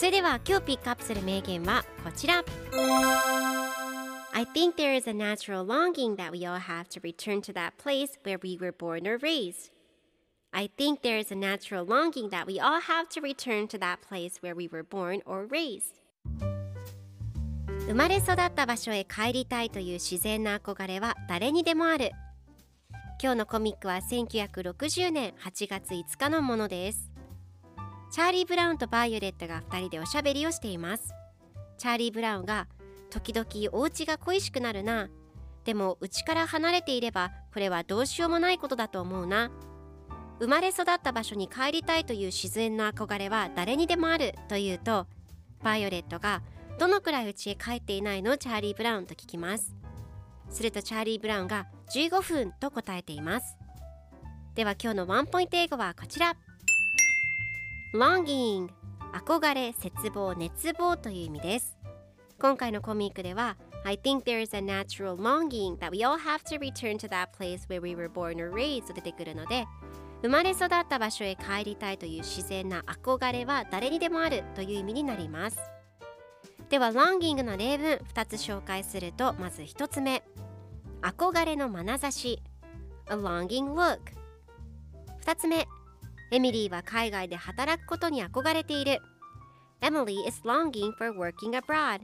それでは今日ピックアップする名言はこちら I think there is a natural longing that we all have to return to that place where we were born or raised I think there is a natural longing that we all have to return to that place where we were born or raised 生まれ育った場所へ帰りたいという自然な憧れは誰にでもある今日のコミックは1960年8月5日のものですチャーリー・ブラウンとバイオレットが2人でおしゃべりをしています。チャーリー・ブラウンが時々お家が恋しくなるな。でも家から離れていればこれはどうしようもないことだと思うな。生まれ育った場所に帰りたいという自然の憧れは誰にでもあるというとバイオレットがどのくらい家へ帰っていないの？チャーリー・ブラウンと聞きます。するとチャーリー・ブラウンが15分と答えています。では今日のワンポイント英語はこちら。Longing 憧れ、絶望、熱望という意味です今回のコミックでは I think there is a natural longing that we all have to return to that place where we were born or raised と出てくるので生まれ育った場所へ帰りたいという自然な憧れは誰にでもあるという意味になりますでは longing の例文2つ紹介するとまず1つ目憧れの眼差し A longing look 2つ目エミリーは海外で働くことに憧れている Emily is longing for working abroad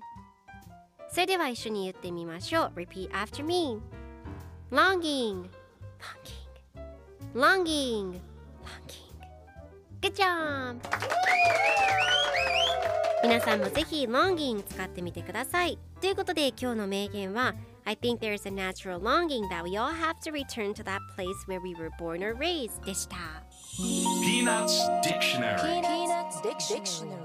それでは一緒に言ってみましょう Repeat after me Longing Longing Longing Longing Good job! 皆さんもぜひ longing 使ってみてくださいということで今日の名言は I think there's a natural longing that we all have to return to that place where we were born or raised でした Peanuts Dictionary Peanuts Dictionary